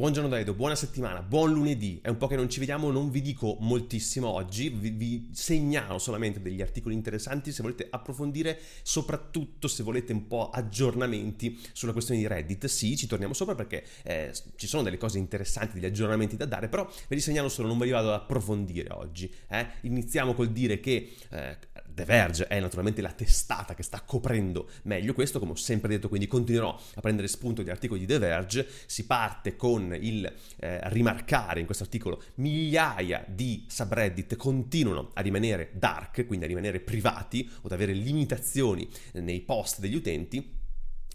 buongiorno Daido, buona settimana, buon lunedì. È un po' che non ci vediamo, non vi dico moltissimo oggi, vi, vi, segnalo solamente degli articoli interessanti se volete approfondire, soprattutto se volete un po' aggiornamenti sulla questione di Reddit. Sì, ci torniamo sopra perché eh, ci sono delle cose interessanti, degli aggiornamenti da dare, però ve li segnalo solo, non ve li vado ad approfondire oggi. Eh. Iniziamo col dire che eh, The Verge è naturalmente la testata che sta coprendo meglio questo, come ho sempre detto, quindi continuerò a prendere spunto dagli articoli di The Verge. Si parte con il eh, rimarcare in questo articolo migliaia di subreddit continuano a rimanere dark, quindi a rimanere privati o ad avere limitazioni nei post degli utenti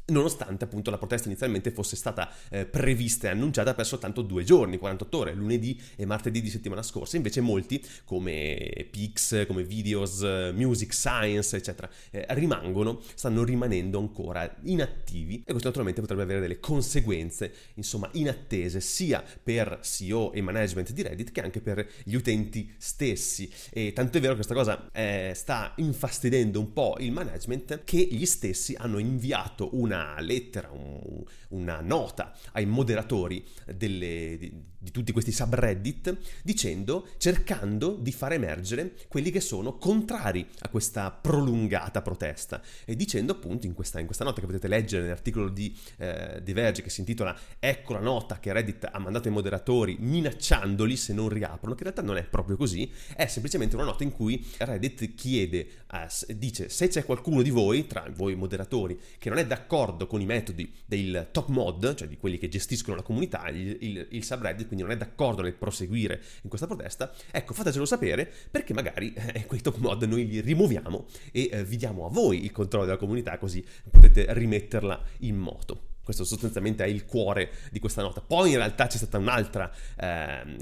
nonostante appunto la protesta inizialmente fosse stata eh, prevista e annunciata per soltanto due giorni, 48 ore, lunedì e martedì di settimana scorsa, invece molti come Pix, come Videos, Music Science, eccetera, eh, rimangono, stanno rimanendo ancora inattivi e questo naturalmente potrebbe avere delle conseguenze, insomma, inattese sia per CEO e management di Reddit che anche per gli utenti stessi. E tanto è vero che questa cosa eh, sta infastidendo un po' il management che gli stessi hanno inviato una una lettera, un, una nota ai moderatori delle, di, di, tutti questi subreddit dicendo, cercando di far emergere quelli che sono contrari a questa prolungata protesta. E dicendo appunto in questa, in questa nota che potete leggere nell'articolo di eh, The Verge che si intitola Ecco la nota che Reddit ha mandato ai moderatori minacciandoli se non riaprono, che in realtà non è proprio così, è semplicemente una nota in cui Reddit chiede, eh, dice se c'è qualcuno di voi, tra voi moderatori, che non è d'accordo d'accordo con i metodi del top mod, cioè di quelli che gestiscono la comunità, il, il, il subreddit, quindi non è d'accordo nel proseguire in questa protesta, ecco fatecelo sapere perché magari eh, quei top mod noi li rimuoviamo e eh, vi diamo a voi il controllo della comunità così potete rimetterla in moto. Questo sostanzialmente è il cuore di questa nota. Poi in realtà c'è stato ehm,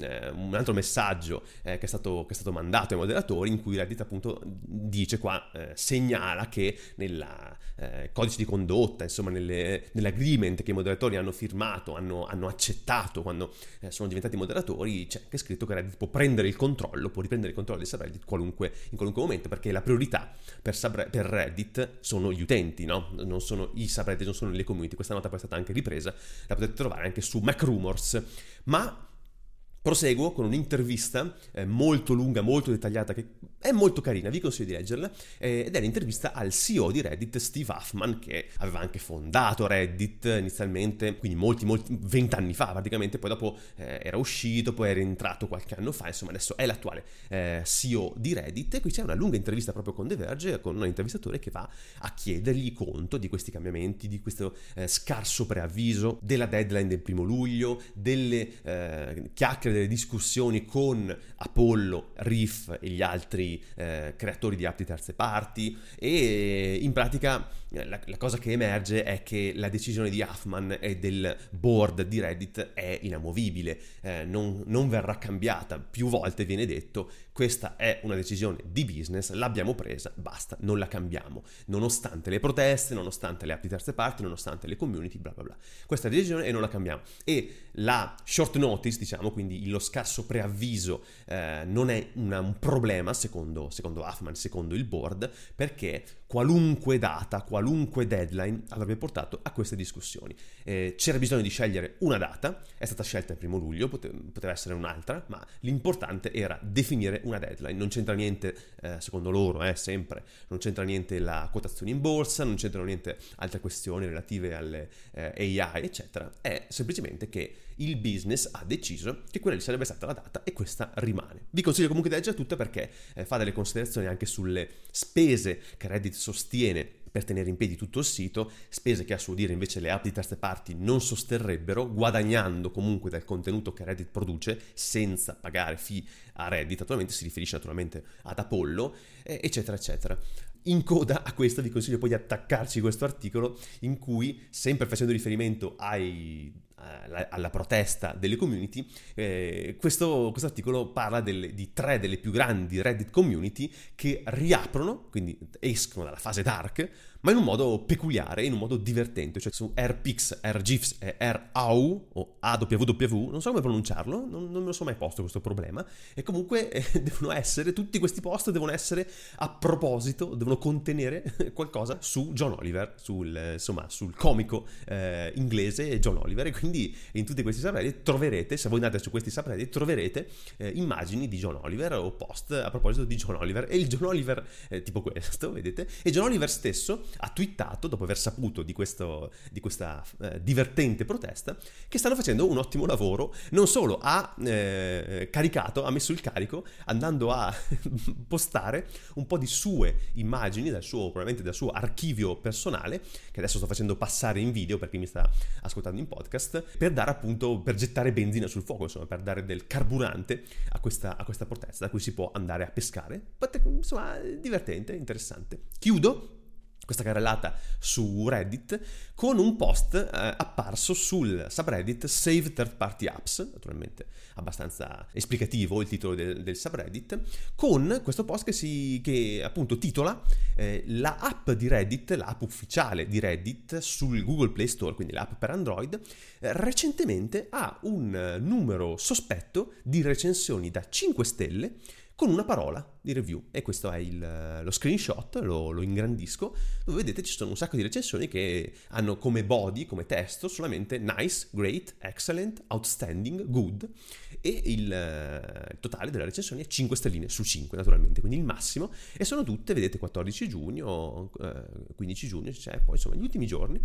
eh, un altro messaggio eh, che, è stato, che, è stato, mandato ai moderatori in cui Reddit appunto dice qua, eh, segnala che nel eh, codice di condotta, insomma nelle, nell'agreement che i moderatori hanno firmato, hanno, hanno accettato quando eh, sono diventati moderatori, c'è anche scritto che Reddit può prendere il controllo, può riprendere il controllo di subreddit qualunque, in qualunque momento perché la priorità per, subreddit, per Reddit sono gli utenti, no? non sono i subreddit, non sono le community. Questa nota poi è stata anche ripresa, la potete trovare anche su MacRumors, ma Proseguo con un'intervista eh, molto lunga, molto dettagliata, che è molto carina, vi consiglio di leggerla, eh, ed è l'intervista al CEO di Reddit, Steve Huffman, che aveva anche fondato Reddit inizialmente, quindi molti, molti, vent'anni fa praticamente, poi dopo eh, era uscito, poi è rientrato qualche anno fa, insomma adesso è l'attuale eh, CEO di Reddit, e qui c'è una lunga intervista proprio con The Verge, con un intervistatore che va a chiedergli conto di questi cambiamenti, di questo eh, scarso preavviso, della deadline del primo luglio, delle eh, chiacchiere delle discussioni con Apollo, Riff e gli altri eh, creatori di app di terze parti. E in pratica eh, la, la, cosa che emerge è che la decisione di Huffman e del board di Reddit è inamovibile, eh, non, non verrà cambiata, più volte viene detto questa è una decisione di business, l'abbiamo presa, basta, non la cambiamo, nonostante le proteste, nonostante le app di terze parti, nonostante le community, bla bla bla. Questa è la decisione e non la cambiamo. E la short notice, diciamo, quindi lo scarso preavviso, eh, non è una, un problema secondo, secondo Huffman, secondo il board, perché qualunque data, qualunque deadline avrebbe portato a queste discussioni. Eh, c'era bisogno di scegliere una data, è stata scelta il primo luglio, poteva essere un'altra, ma l'importante era definire una deadline. Non c'entra niente, eh, secondo loro, eh, sempre, non c'entra niente la quotazione in borsa, non c'entrano niente altre questioni relative alle eh, AI, eccetera. È semplicemente che il business ha deciso che quella lì sarebbe stata la data e questa rimane. Vi consiglio comunque di leggere tutta perché eh, fa delle considerazioni anche sulle spese che Reddit sostiene per tenere in piedi tutto il sito, spese che a suo dire invece le app di terze parti non sosterrebbero, guadagnando comunque dal contenuto che Reddit produce senza pagare fee a Reddit, naturalmente si riferisce naturalmente ad Apollo, eh, eccetera, eccetera. In coda a questo vi consiglio poi di attaccarci questo articolo in cui, sempre facendo riferimento ai alla protesta delle community, eh, questo, questo, articolo parla delle, di tre delle più grandi Reddit community che riaprono, quindi escono dalla fase dark, ma in un modo peculiare, in un modo divertente, cioè su AirPix, AirGIFs e AirAU o AWW, non so come pronunciarlo, non, non me lo so mai posto questo problema, e comunque eh, devono essere, tutti questi post devono essere a proposito, devono contenere qualcosa su John Oliver, sul, insomma, sul comico eh, inglese John Oliver, e quindi in tutti questi subreddit troverete, se voi andate su questi subreddit, troverete eh, immagini di John Oliver o post a proposito di John Oliver, e il John Oliver, eh, tipo questo, vedete, e John Oliver stesso ha twittato, dopo aver saputo di, questo, di questa eh, divertente protesta, che stanno facendo un ottimo lavoro. Non solo ha eh, caricato, ha messo il carico, andando a postare un po' di sue immagini, dal suo, probabilmente dal suo archivio personale, che adesso sto facendo passare in video per chi mi sta ascoltando in podcast, per dare appunto, per gettare benzina sul fuoco, insomma, per dare del carburante a questa, a questa protesta, da cui si può andare a pescare. Insomma, divertente, interessante. Chiudo questa carrellata su Reddit con un post eh, apparso sul subreddit Save Third Party Apps, naturalmente abbastanza esplicativo il titolo del, del subreddit, con questo post che, si, che appunto titola eh, la app di Reddit, l'app ufficiale di Reddit sul Google Play Store, quindi l'app per Android, eh, recentemente ha un numero sospetto di recensioni da 5 stelle con una parola di review. E questo è il, lo screenshot, lo, lo, ingrandisco, dove vedete ci sono un sacco di recensioni che hanno come body, come testo solamente nice, great, excellent, outstanding, good. E il, il totale della recensione è 5 stelline su 5 naturalmente, quindi il massimo. E sono tutte, vedete 14 giugno, eh, 15 giugno, cioè poi insomma gli ultimi giorni.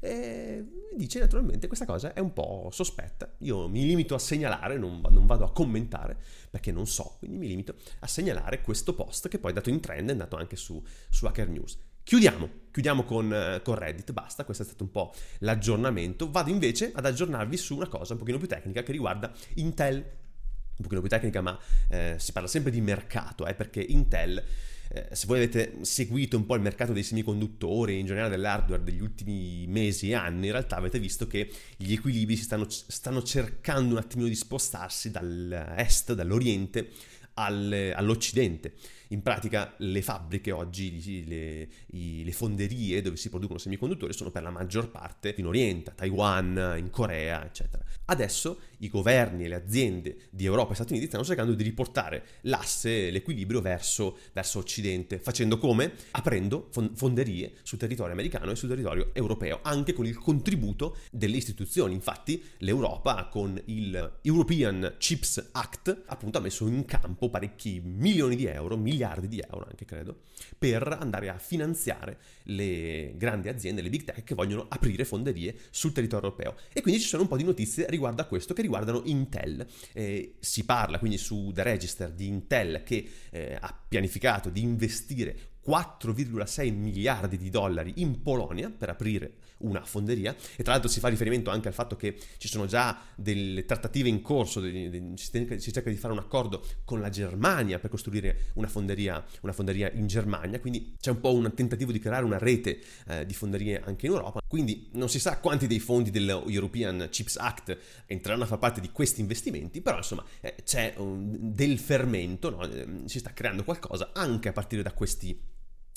E dice naturalmente questa cosa è un po' sospetta, io mi limito a segnalare, non, non vado a commentare perché non so, quindi mi limito a segnalare questo post che poi è dato in trend, è andato anche su, su Hacker News. Chiudiamo, chiudiamo con, eh, con, Reddit, basta, questo è stato un po' l'aggiornamento. Vado invece ad aggiornarvi su una cosa un pochino più tecnica che riguarda Intel. Un pochino più tecnica, ma eh, si parla sempre di mercato, eh, perché Intel eh, se voi avete seguito un po' il mercato dei semiconduttori, in generale dell'hardware degli ultimi mesi e anni, in realtà avete visto che gli equilibri si stanno, stanno cercando un attimino di spostarsi dall'est, dall'oriente al, all'Occidente. In pratica le fabbriche oggi, le, le, fonderie dove si producono semiconduttori sono per la maggior parte in Oriente, a Taiwan, in Corea, eccetera. Adesso i governi e le aziende di Europa e Stati Uniti stanno cercando di riportare l'asse, l'equilibrio verso, verso Occidente. Facendo come? Aprendo fonderie sul territorio americano e sul territorio europeo, anche con il contributo delle istituzioni. Infatti l'Europa con il European Chips Act appunto ha messo in campo parecchi milioni di euro, miliardi di euro anche credo, per andare a finanziare le grandi aziende, le big tech che vogliono aprire fonderie sul territorio europeo. E quindi ci sono un po' di notizie riguardo a questo che riguardano Intel. Eh, si parla quindi su The Register di Intel che eh, ha pianificato di investire 4,6 miliardi di dollari in Polonia per aprire una fonderia. E tra l'altro si fa riferimento anche al fatto che ci sono già delle trattative in corso, si cerca di fare un accordo con la Germania per costruire una fonderia, una fonderia in Germania, quindi c'è un po' un tentativo di creare una rete eh, di fonderie anche in Europa, quindi non si sa quanti dei fondi dell'European Chips Act entreranno a far parte di questi investimenti, però insomma eh, c'è un, del fermento, no? eh, si sta creando qualcosa anche a partire da questi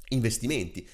investimenti.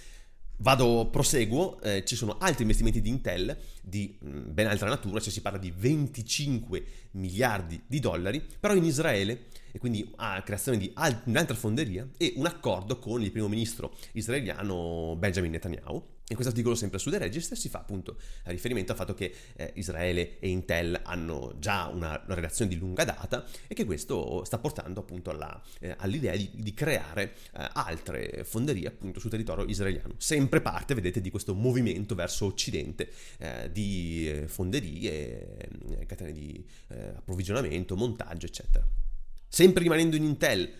Vado, proseguo, eh, ci sono altri investimenti di Intel di mh, mm, ben altra natura, cioè si parla di 25 miliardi di dollari, però in Israele, e quindi a creazione di alt- un'altra fonderia e un accordo con il primo ministro israeliano Benjamin Netanyahu. In questo articolo, sempre su The Register, si fa appunto riferimento al fatto che eh, Israele e Intel hanno già una, una, relazione di lunga data e che questo sta portando appunto alla, eh, all'idea di, di creare eh, altre fonderie appunto sul territorio israeliano. Sempre parte, vedete, di questo movimento verso occidente eh, di eh, fonderie, eh, catene di approvvigionamento, montaggio, eccetera. Sempre rimanendo in Intel,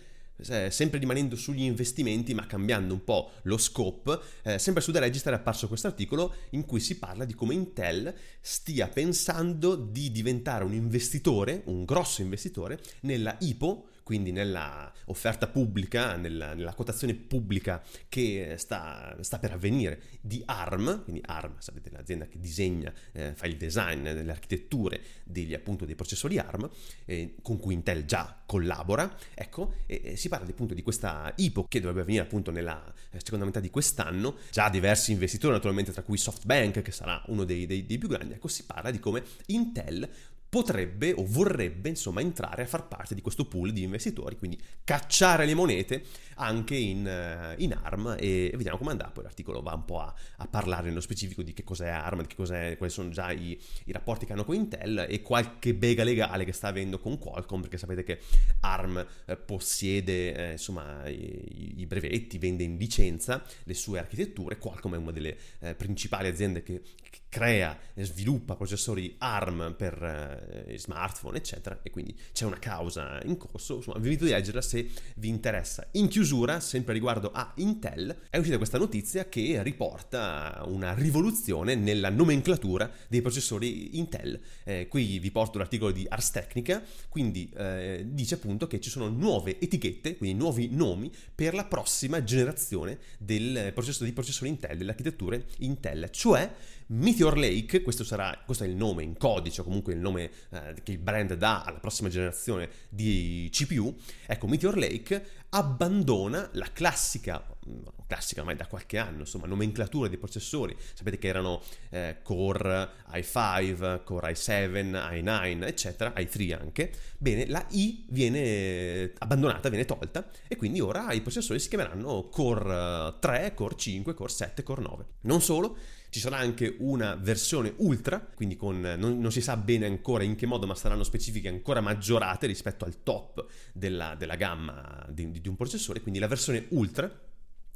sempre rimanendo sugli investimenti ma cambiando un po' lo scope, eh, sempre su The Register è apparso questo articolo in cui si parla di come Intel stia pensando di diventare un investitore, un grosso investitore, nella IPO, quindi nella offerta pubblica, nella, nella quotazione pubblica che sta, sta, per avvenire di ARM, quindi ARM, sapete l'azienda che disegna, eh, fa il design delle architetture degli, appunto, dei processori ARM, eh, con cui Intel già collabora, ecco, e, si parla appunto di questa IPO che dovrebbe avvenire appunto nella eh, seconda metà di quest'anno, già diversi investitori naturalmente tra cui SoftBank che sarà uno dei, dei, dei più grandi, ecco si parla di come Intel potrebbe o vorrebbe insomma entrare a far parte di questo pool di investitori, quindi cacciare le monete anche in, uh, in ARM e, vediamo come andrà. Poi l'articolo va un po' a, a, parlare nello specifico di che cos'è ARM, di che cos'è, quali sono già i, i, rapporti che hanno con Intel e qualche bega legale che sta avendo con Qualcomm, perché sapete che ARM eh, possiede eh, insomma i, i, brevetti, vende in licenza le sue architetture, Qualcomm è una delle eh, principali aziende che, che crea e sviluppa processori ARM per eh, smartphone, eccetera, e quindi c'è una causa in corso. Insomma, vi invito a leggerla se vi interessa. In chiusura, sempre riguardo a Intel, è uscita questa notizia che riporta una rivoluzione nella nomenclatura dei processori Intel. Eh, qui vi porto l'articolo di Ars Technica, quindi eh, dice appunto che ci sono nuove etichette, quindi nuovi nomi per la prossima generazione del processo, dei processori Intel, delle architetture Intel, cioè Meteor Lake, questo, sarà, questo è il nome in codice, o comunque il nome eh, che il brand dà alla prossima generazione di CPU, ecco Meteor Lake abbandona la classica, mm, classica ormai da qualche anno, insomma, nomenclatura dei processori. Sapete che erano eh, Core i5, Core i7, i9, eccetera, i3 anche. Bene, la i viene abbandonata, viene tolta e quindi ora i processori si chiameranno Core 3, Core 5, Core 7, Core 9. Non solo, ci sarà anche una versione ultra, quindi con, non, non, si sa bene ancora in che modo, ma saranno specifiche ancora maggiorate rispetto al top della, della gamma di, di un processore, quindi la versione ultra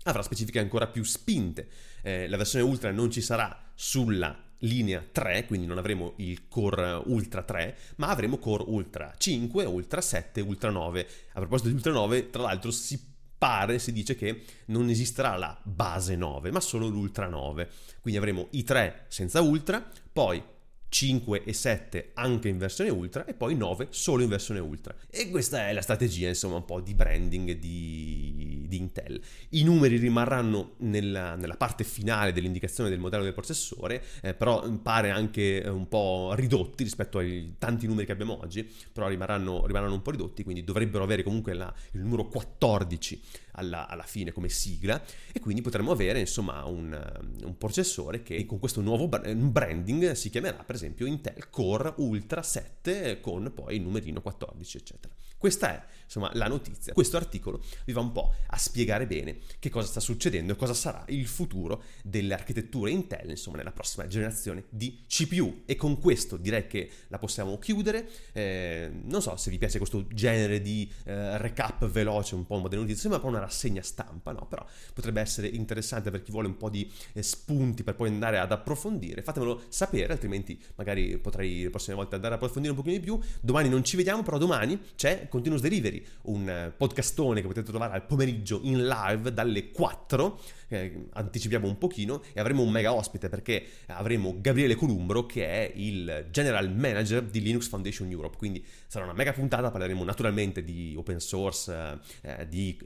avrà specifiche ancora più spinte. Eh, la versione ultra non ci sarà sulla linea 3, quindi non avremo il Core Ultra 3, ma avremo Core Ultra 5, Ultra 7, Ultra 9. A proposito di Ultra 9, tra l'altro si pare, si dice che non esisterà la base 9, ma solo l'Ultra 9. Quindi avremo i 3 senza Ultra, poi 5 e 7 anche in versione ultra e poi 9 solo in versione ultra. E questa è la strategia, insomma, un po' di branding di, di Intel. I numeri rimarranno nella, nella, parte finale dell'indicazione del modello del processore, eh, però pare anche un po' ridotti rispetto ai tanti numeri che abbiamo oggi, però rimarranno, rimarranno un po' ridotti, quindi dovrebbero avere comunque la, il numero 14 alla, alla, fine come sigla e quindi potremmo avere insomma un, un processore che con questo nuovo branding si chiamerà per esempio Intel Core Ultra 7 con poi il numerino 14 eccetera. Questa è insomma la notizia. Questo articolo vi va un po' a spiegare bene che cosa sta succedendo e cosa sarà il futuro delle architetture Intel, insomma, nella prossima generazione di CPU. E con questo direi che la possiamo chiudere. Eh, non so se vi piace questo genere di eh, recap veloce, un po' un po' delle notizie, sembra un po' una rassegna stampa, no? Però potrebbe essere interessante per chi vuole un po' di eh, spunti per poi andare ad approfondire. Fatemelo sapere, altrimenti magari potrei le prossime volte andare ad approfondire un pochino di più. Domani non ci vediamo, però domani c'è Continuous Delivery, un eh, podcastone che potete trovare al pomeriggio in live dalle 4, eh, anticipiamo un pochino, e avremo un mega ospite perché avremo Gabriele Columbro che è il General Manager di Linux Foundation Europe, quindi sarà una mega puntata, parleremo naturalmente di open source, eh, di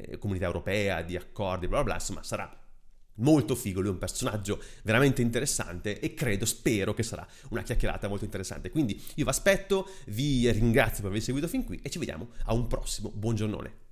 eh, comunità europea, di accordi, bla bla bla, insomma sarà molto figo, lui è un personaggio veramente interessante e credo, spero che sarà una chiacchierata molto interessante. Quindi io vi aspetto, vi ringrazio per aver seguito fin qui e ci vediamo a un prossimo buongiornone.